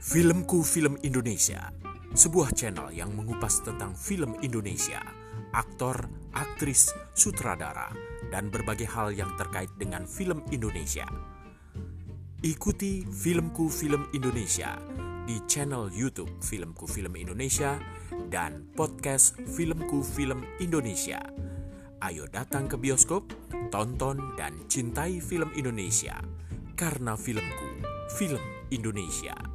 Filmku Film Indonesia, sebuah channel yang mengupas tentang film Indonesia, aktor, aktris, sutradara, dan berbagai hal yang terkait dengan film Indonesia. Ikuti Filmku Film Indonesia di channel YouTube Filmku Film Indonesia dan podcast Filmku Film Indonesia. Ayo datang ke bioskop, tonton dan cintai film Indonesia karena filmku, film Indonesia.